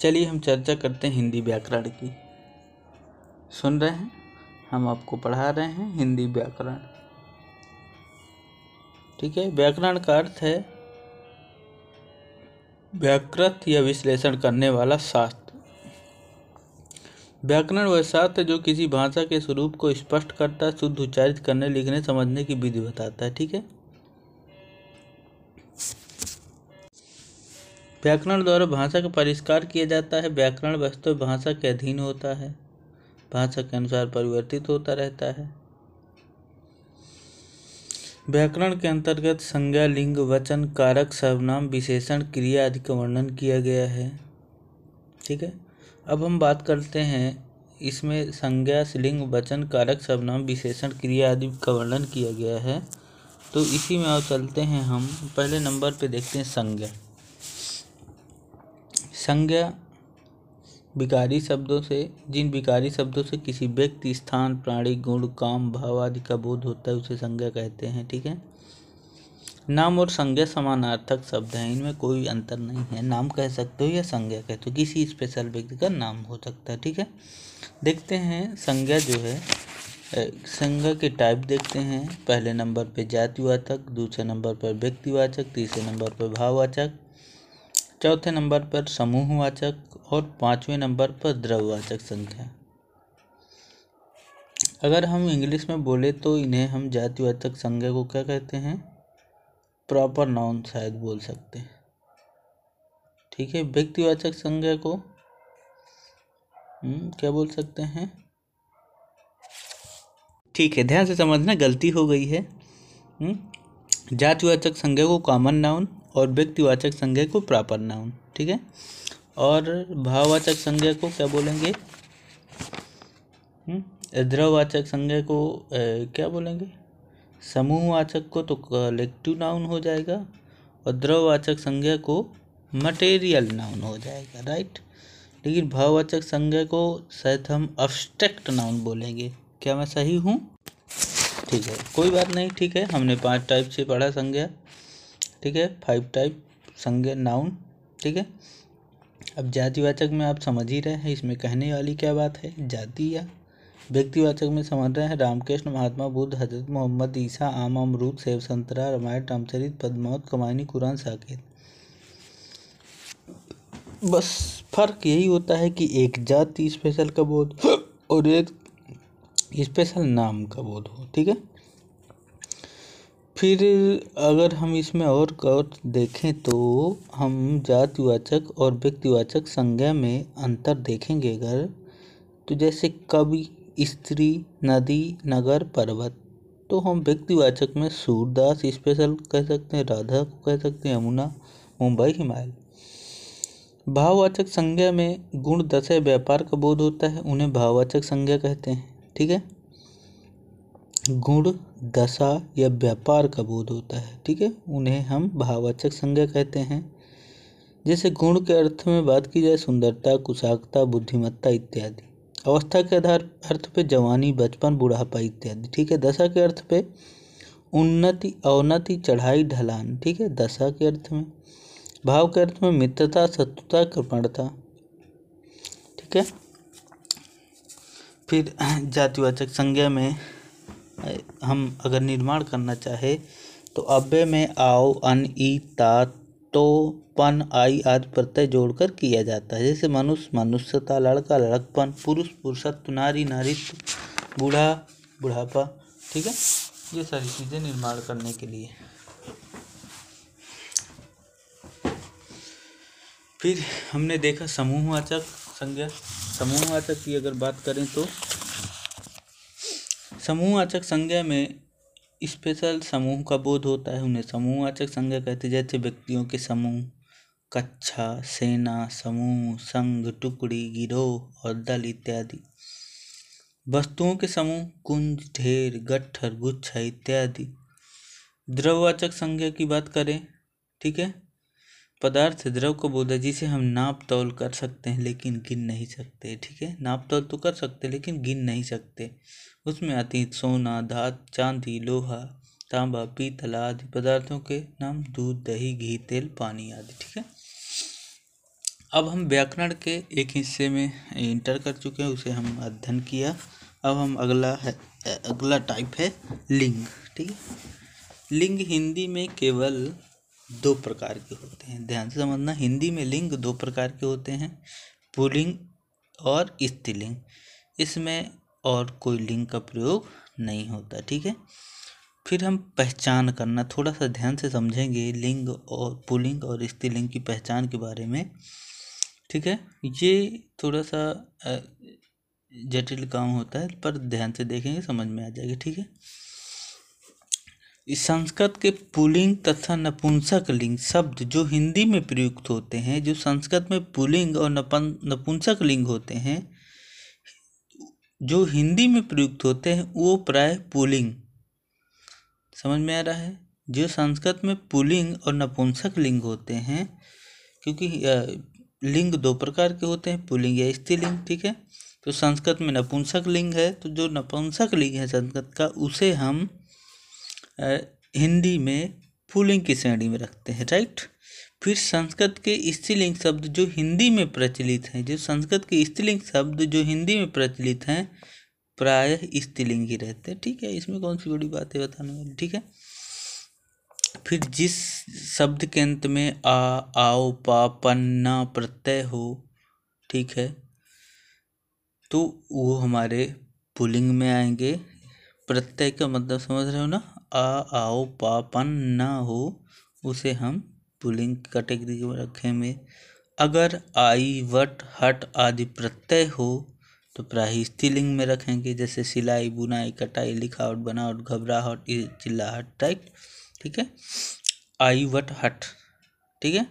चलिए हम चर्चा करते हैं हिंदी व्याकरण की। सुन रहे हैं? हम आपको पढ़ा रहे हैं हिंदी व्याकरण। ठीक है, व्याकरण का अर्थ है व्याकृत या विश्लेषण करने वाला शास्त्र। व्याकरण वह शास्त्र जो किसी भाषा के स्वरूप को स्पष्ट करता है शुद्ध उच्चारित करने, लिखने, समझने की विधि बताता है, ठीक है? व्याकरण द्वारा भाषा का परिष्कार किया जाता है। व्याकरण वस्तु भाषा के अधीन होता है। भाषा के अनुसार परिवर्तित होता रहता है। व्याकरण के अंतर्गत संज्ञा, लिंग, वचन, कारक, सर्वनाम, विशेषण, क्रिया आदि का वर्णन किया गया है। ठीक है? अब हम बात करते हैं इसमें संज्ञा, लिंग, वचन, कारक, सर्वनाम, विशेषण, क्रिया आदि का वर्णन किया गया है। तो इसी में और चलते हैं हम। पहले नंबर पे देखते हैं संज्ञा। संज्ञा विकारी शब्दों से, जिन विकारी शब्दों से किसी व्यक्ति, स्थान, प्राणी, गुण, काम, भाव आदि का बोध होता है, उसे संज्ञा कहते हैं, ठीक है? नाम और संज्ञा समानार्थक शब्द हैं, इनमें कोई अंतर नहीं है। नाम कह सकते हो या संज्ञा कहते हो, किसी स्पेशल व्यक्ति का नाम हो सकता है, ठीक है? देखते हैं, संज्ञा जो है संज्ञा के टाइप देखते हैं। पहले नंबर पे जातिवाचक, दूसरे नंबर पर व्यक्तिवाचक, तीसरे नंबर पर भाववाचक चौथे नंबर पर समूहवाचक और पाँचवें नंबर पर द्रववाचक संख्या। अगर हम इंग्लिश में बोले तो इन्हें हम जातिवाचक संज्ञा को क्या कहते हैं? प्रॉपर नाउन शायद बोल सकते हैं। ठीक है व्यक्तिवाचक संज्ञा को हम्म, क्या बोल सकते हैं? ठीक है ध्यान से समझना गलती हो गई है। हम्म, जातिवाचक संज्ञा को कॉमन नाउन और व्यक्तिवाचक संज्ञा को प्रॉपर नाउन ठीक है? और भाववाचक संज्ञा को क्या बोलेंगे? हम्म, द्रववाचक संज्ञा को ए, क्या बोलेंगे? समूहवाचक को तो कलेक्टिव नाउन हो जाएगा और द्रववाचक संज्ञा को मटेरियल नाउन हो जाएगा राइट लेकिन भाववाचक संज्ञा को शायद हम अब्स्ट्रैक्ट नाउन बोलेंगे। क्या मैं सही हूँ? ठीक है कोई बात नहीं ठीक है हमने पाँच टाइप से पढ़ा संज्ञा। ठीक है? फाइव टाइप संज्ञा नाउन ठीक है? अब जातिवाचक में आप समझ ही रहे हैं, इसमें कहने वाली क्या बात है? जाति या व्यक्तिवाचक में समझ रहे हैं, रामकृष्ण, महात्मा बुद्ध, हज़रत मोहम्मद, ईसा, आम, अमरूद, सेव, संतरा, रामायण, रामचरित, पद्मावत कमानी कुरान, साकेत। बस फ़र्क यही होता है कि एक जाति स्पेशल का बोध और एक स्पेशल नाम का बोध हो, ठीक है? फिर अगर हम इसमें और और देखें तो हम जातिवाचक और व्यक्तिवाचक संज्ञा में अंतर देखेंगे अगर तो जैसे कवि, स्त्री, नदी, नगर, पर्वत तो हम व्यक्तिवाचक में सूरदास, स्पेशल कह सकते हैं, राधा को कह सकते हैं, यमुना, मुंबई, हिमालय। भाववाचक संज्ञा में गुण, दशा, व्यापार का बोध होता है, उन्हें भाववाचक संज्ञा कहते हैं, ठीक है? गुण, दशा या व्यापार का बोध होता है, ठीक है? उन्हें हम भाववाचक संज्ञा कहते हैं। जैसे गुण के अर्थ में बात की जाए, सुंदरता, कुशाग्रता, बुद्धिमत्ता इत्यादि। अवस्था के आधार, अर्थ पे जवानी, बचपन, बुढ़ापा इत्यादि, ठीक है? दशा के अर्थ पे उन्नति, अवनति, चढ़ाई, ढलान, ठीक है? दशा के अर्थ में। भाव के अर्थ में मित्रता, शत्रुता, कृपणता, ठीक है? फिर जातिवाचक संज्ञा में हम अगर निर्माण करना चाहे तो अव्यय में आओ, अन, ई, ता तो पन, आई आदि प्रत्यय जोड़कर किया जाता है। जैसे मनुष्य, मनुष्यता, लड़का, लड़कपन, पुरुष, पुरुषत्व, नारी, नारित्व, बूढ़ा, बुढ़ापा, ठीक है? ये सारी चीज़ें निर्माण करने के लिए। फिर हमने देखा समूहवाचक संज्ञा। समूहवाचक की अगर बात करें तो समूहवाचक संज्ञा में स्पेशल समूह का बोध होता है, उन्हें समूहवाचक संज्ञा कहते हैं। जैसे व्यक्तियों के समूह, कक्षा, सेना, समूह, संघ, टुकड़ी, गिरोह और दल इत्यादि। वस्तुओं के समूह, कुंज, ढेर, गट्ठर, गुच्छा इत्यादि। द्रववाचक संज्ञा की बात करें, ठीक है? पदार्थ द्रव को बोधा जिसे हम नाप तौल कर सकते हैं, लेकिन गिन नहीं सकते, ठीक है? नाप तौल तो कर सकते हैं, लेकिन गिन नहीं सकते। उसमें आती सोना धात चांदी, लोहा, तांबा, पीतल आदि पदार्थों के नाम, दूध, दही, घी, तेल, पानी आदि, ठीक है? अब हम व्याकरण के एक हिस्से में इंटर कर चुके हैं, उसे हम अध्ययन किया। अब हम अगला है, अगला टाइप है लिंग, ठीक है? लिंग हिंदी में केवल दो प्रकार के होते हैं। ध्यान से समझना, हिंदी में लिंग दो प्रकार के होते हैं, पुलिंग और स्त्रीलिंग। इसमें और कोई लिंग का प्रयोग नहीं होता, ठीक है? फिर हम पहचान करना, थोड़ा सा ध्यान से समझेंगे लिंग और पुलिंग और स्त्रीलिंग की पहचान के बारे में, ठीक है? ये थोड़ा सा जटिल काम होता है, पर ध्यान से देखेंगे, समझ में आ जाएगा, ठीक है? संस्कृत के पुलिंग तथा नपुंसक लिंग शब्द जो हिंदी में प्रयुक्त होते हैं, जो संस्कृत में पुलिंग और नपन नपुंसक लिंग होते हैं, जो हिंदी में प्रयुक्त होते हैं, वो प्राय पुलिंग। समझ में आ रहा है? जो संस्कृत में पुलिंग और नपुंसक लिंग होते हैं, क्योंकि लिंग दो प्रकार के होते हैं, पुलिंग या स्त्रीलिंग, ठीक है? तो संस्कृत में नपुंसक लिंग है तो जो नपुंसक लिंग है संस्कृत का, उसे हम हिंदी में पुलिंग की श्रेणी में रखते हैं, राइट? फिर संस्कृत के स्त्रीलिंग शब्द जो हिंदी में प्रचलित हैं, जो संस्कृत के स्त्रीलिंग शब्द जो हिंदी में प्रचलित हैं, प्रायः स्त्रीलिंग ही रहते हैं, ठीक है? इसमें कौन सी बड़ी बात है बताने वाली, ठीक है? फिर जिस शब्द के अंत में आ, आओ, पा पन्ना प्रत्यय हो, ठीक है? तो वो हमारे पुलिंग में आएँगे। प्रत्यय का मतलब समझ रहे हो ना? आ, आओ पा पन ना हो, उसे हम पुलिंग कैटेगरी में रखेंगे। अगर आई, वट, हट आदि प्रत्यय हो तो प्राय स्त्रीलिंग में रखेंगे, जैसे सिलाई, बुनाई, कटाई, लिखावट, बनावट, घबराहट चिल्लाहट टाइप ठीक है? आई, वट, हट, ठीक है?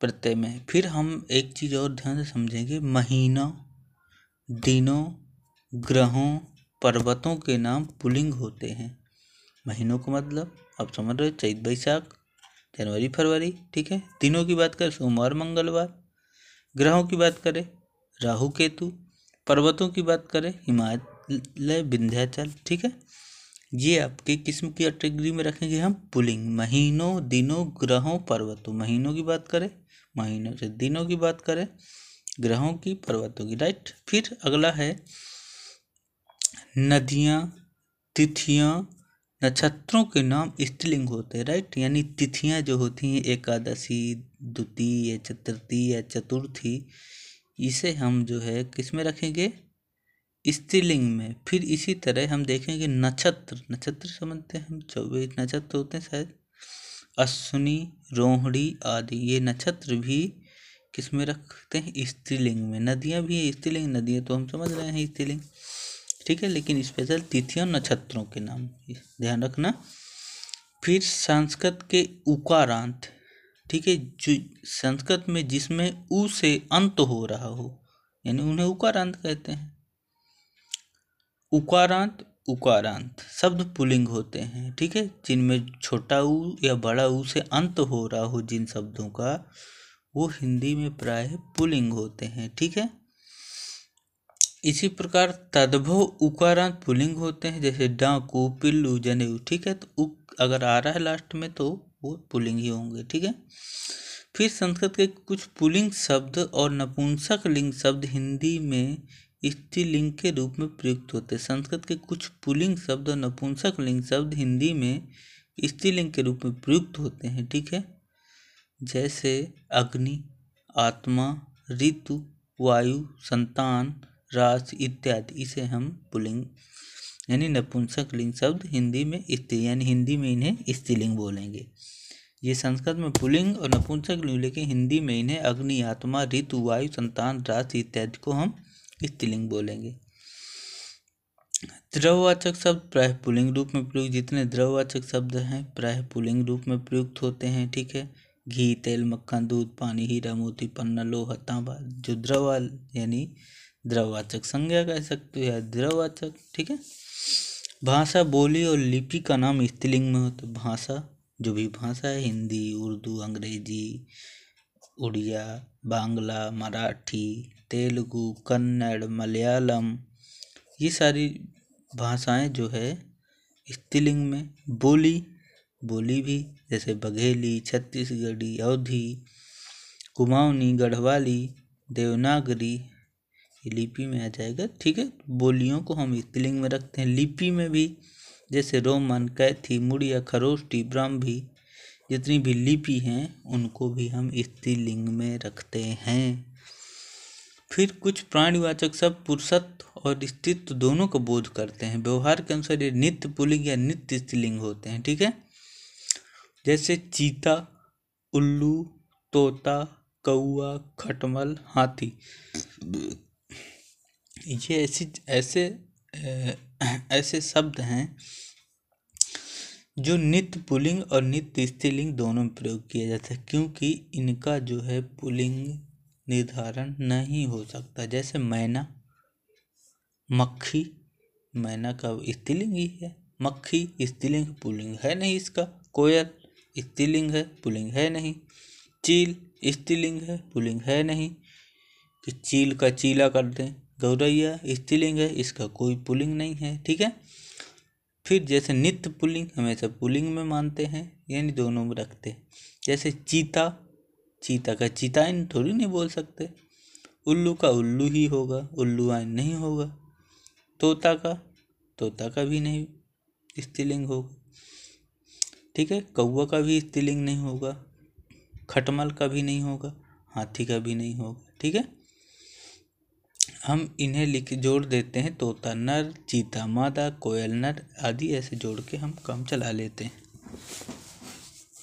प्रत्यय में। फिर हम एक चीज़ और ध्यान से समझेंगे, महीनों, दिनों, ग्रहों, पर्वतों के नाम पुलिंग होते हैं। महीनों का मतलब आप समझ रहे चैत बैसाख, जनवरी फरवरी, ठीक है? दिनों की बात करें, सोमवार, मंगलवार। ग्रहों की बात करें, राहु, केतु। पर्वतों की बात करें, हिमालय, विंध्याचल, ठीक है? ये आपके किस्म की कैटेगरी में रखेंगे हम पुलिंग महीनों, दिनों, ग्रहों, पर्वतों। महीनों की बात करें, महीनों से दिनों की बात करें, ग्रहों की, पर्वतों की। राइट फिर अगला है, नदियाँ, तिथियाँ नक्षत्रों के नाम स्त्रीलिंग होते हैं राइट यानी तिथियाँ जो होती हैं, एकादशी, द्वितीय या चतुर्थी या चतुर्थी, इसे हम जो है किसमें रखेंगे? स्त्रीलिंग में। फिर इसी तरह हम देखेंगे नक्षत्र। नक्षत्र समझते हैं हम चौबीस नक्षत्र होते हैं शायद। अश्विनी, रोहिणी आदि, ये नक्षत्र भी किसमें रखते हैं? स्त्रीलिंग में। नदियाँ भी है स्त्रीलिंग। नदियाँ तो हम समझ रहे हैं स्त्रीलिंग। ठीक है, लेकिन स्पेशल तिथियों नक्षत्रों के नाम ध्यान रखना। फिर संस्कृत के उकारांत, ठीक है, जो संस्कृत में जिसमें उ से अंत हो रहा हो, यानी उन्हें उकारांत कहते हैं। उकारांत उकारांत, शब्द पुलिंग होते हैं, ठीक है, जिनमें छोटा ऊ या बड़ा ऊ से अंत हो रहा हो जिन शब्दों का, वो हिंदी में प्राय पुलिंग होते हैं, ठीक है। इसी प्रकार तद्भव उकारांत पुलिंग होते हैं, जैसे डाकू, पिल्लू, जनेऊ, ठीक है? तो उक अगर आ रहा है लास्ट में तो वो पुलिंग ही होंगे, ठीक है? फिर संस्कृत के कुछ पुलिंग शब्द और नपुंसक लिंग शब्द हिंदी में स्त्रीलिंग के रूप में प्रयुक्त होते हैं। संस्कृत के कुछ पुलिंग शब्द और नपुंसक लिंग शब्द हिंदी में स्त्रीलिंग के रूप में प्रयुक्त होते हैं, ठीक है? जैसे अग्नि, आत्मा, ऋतु, वायु, संतान रास इत्यादि, इसे हम पुलिंग, यानी नपुंसक लिंग शब्द हिंदी में स्त्री, यानी हिंदी में इन्हें स्त्रीलिंग बोलेंगे। ये संस्कृत में पुलिंग और नपुंसक लिंग, लेकिन हिंदी में इन्हें अग्नि, आत्मा, ऋतु, वायु, संतान रास इत्यादि को हम स्त्रीलिंग बोलेंगे। द्रववाचक शब्द प्राय पुलिंग रूप में प्रयुक्त, जितने द्रववाचक शब्द हैं, प्राय पुलिंग रूप में प्रयुक्त होते हैं, ठीक है? घी, तेल, मक्खन, दूध, पानी, हीरा, मोती, पन्ना, लोहा, तांबा, जो द्रव यानी द्रववाचक संज्ञा कह सकते हो द्रववाचक, ठीक है? भाषा, बोली और लिपि का नाम स्त्रीलिंग में हो तो भाषा, जो भी भाषा है, हिंदी, उर्दू, अंग्रेज़ी, उड़िया, बांग्ला, मराठी, तेलुगु, कन्नड़, मलयालम, ये सारी भाषाएँ जो है, स्त्रीलिंग में बोली बोली भी, जैसे बघेली, छत्तीसगढ़ी, अवधी, कुमाऊनी, गढ़वाली, देवनागरी ये लिपि में आ जाएगा। ठीक है? बोलियों को हम स्त्रीलिंग में रखते हैं। लिपि में भी जैसे रोमन, कैथी, मुड़िया, खरोष्टी, ब्राह्मी जितनी भी लिपि हैं, उनको भी हम स्त्रीलिंग में रखते हैं। फिर कुछ प्राणीवाचक शब्द, पुरुषत्व और स्त्रीत्व दोनों को बोध करते हैं। व्यवहार के अनुसार ये नित्य पुलिंग या नित्य स्त्रीलिंग होते हैं। ठीक है? जैसे चीता, उल्लू, तोता कौआ खटमल, हाथी। ये ऐसी, ऐसे ऐसे शब्द हैं जो नित्य पुलिंग और नित्य स्त्रीलिंग दोनों में प्रयोग किया जाता है, क्योंकि इनका जो है पुलिंग निर्धारण नहीं हो सकता। जैसे मैना, मक्खी, मैना का स्त्रीलिंग ही है। मक्खी, स्त्रीलिंग, पुलिंग है नहीं इसका। कोयल, स्त्रीलिंग है, पुलिंग है नहीं। चील, स्त्रीलिंग है, पुलिंग है नहीं। कि चील का चीला कर दें। गौरैया, स्त्रीलिंग है, इसका कोई पुलिंग नहीं है, ठीक है? फिर जैसे नित्य पुलिंग, हमेशा पुलिंग में मानते हैं, यानी दोनों में रखते हैं। जैसे चीता चीता का चीताइन थोड़ी नहीं बोल सकते। उल्लू का उल्लू ही होगा, उल्लू आइन नहीं होगा। तोता का तोता का भी नहीं स्त्रीलिंग होगा, ठीक है? कौआ का भी स्त्रीलिंग नहीं होगा, खटमल का भी नहीं होगा, हाथी का भी नहीं होगा, ठीक है? हम इन्हें लिख जोड़ देते हैं, तोता नर, चीता मादा, कोयल नर आदि ऐसे जोड़ के हम काम चला लेते हैं।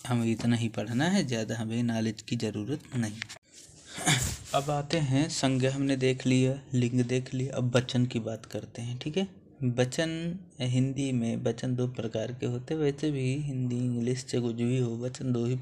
हमें इतना ही पढ़ना है, ज़्यादा हमें नॉलेज की ज़रूरत नहीं। अब आते हैं, संज्ञा हमने देख लिया, लिंग देख लिया, अब वचन की बात करते हैं, ठीक है? वचन हिंदी में, वचन दो प्रकार के होते हैं, वैसे भी हिंदी, इंग्लिश से कुछ भी हो, वचन दो ही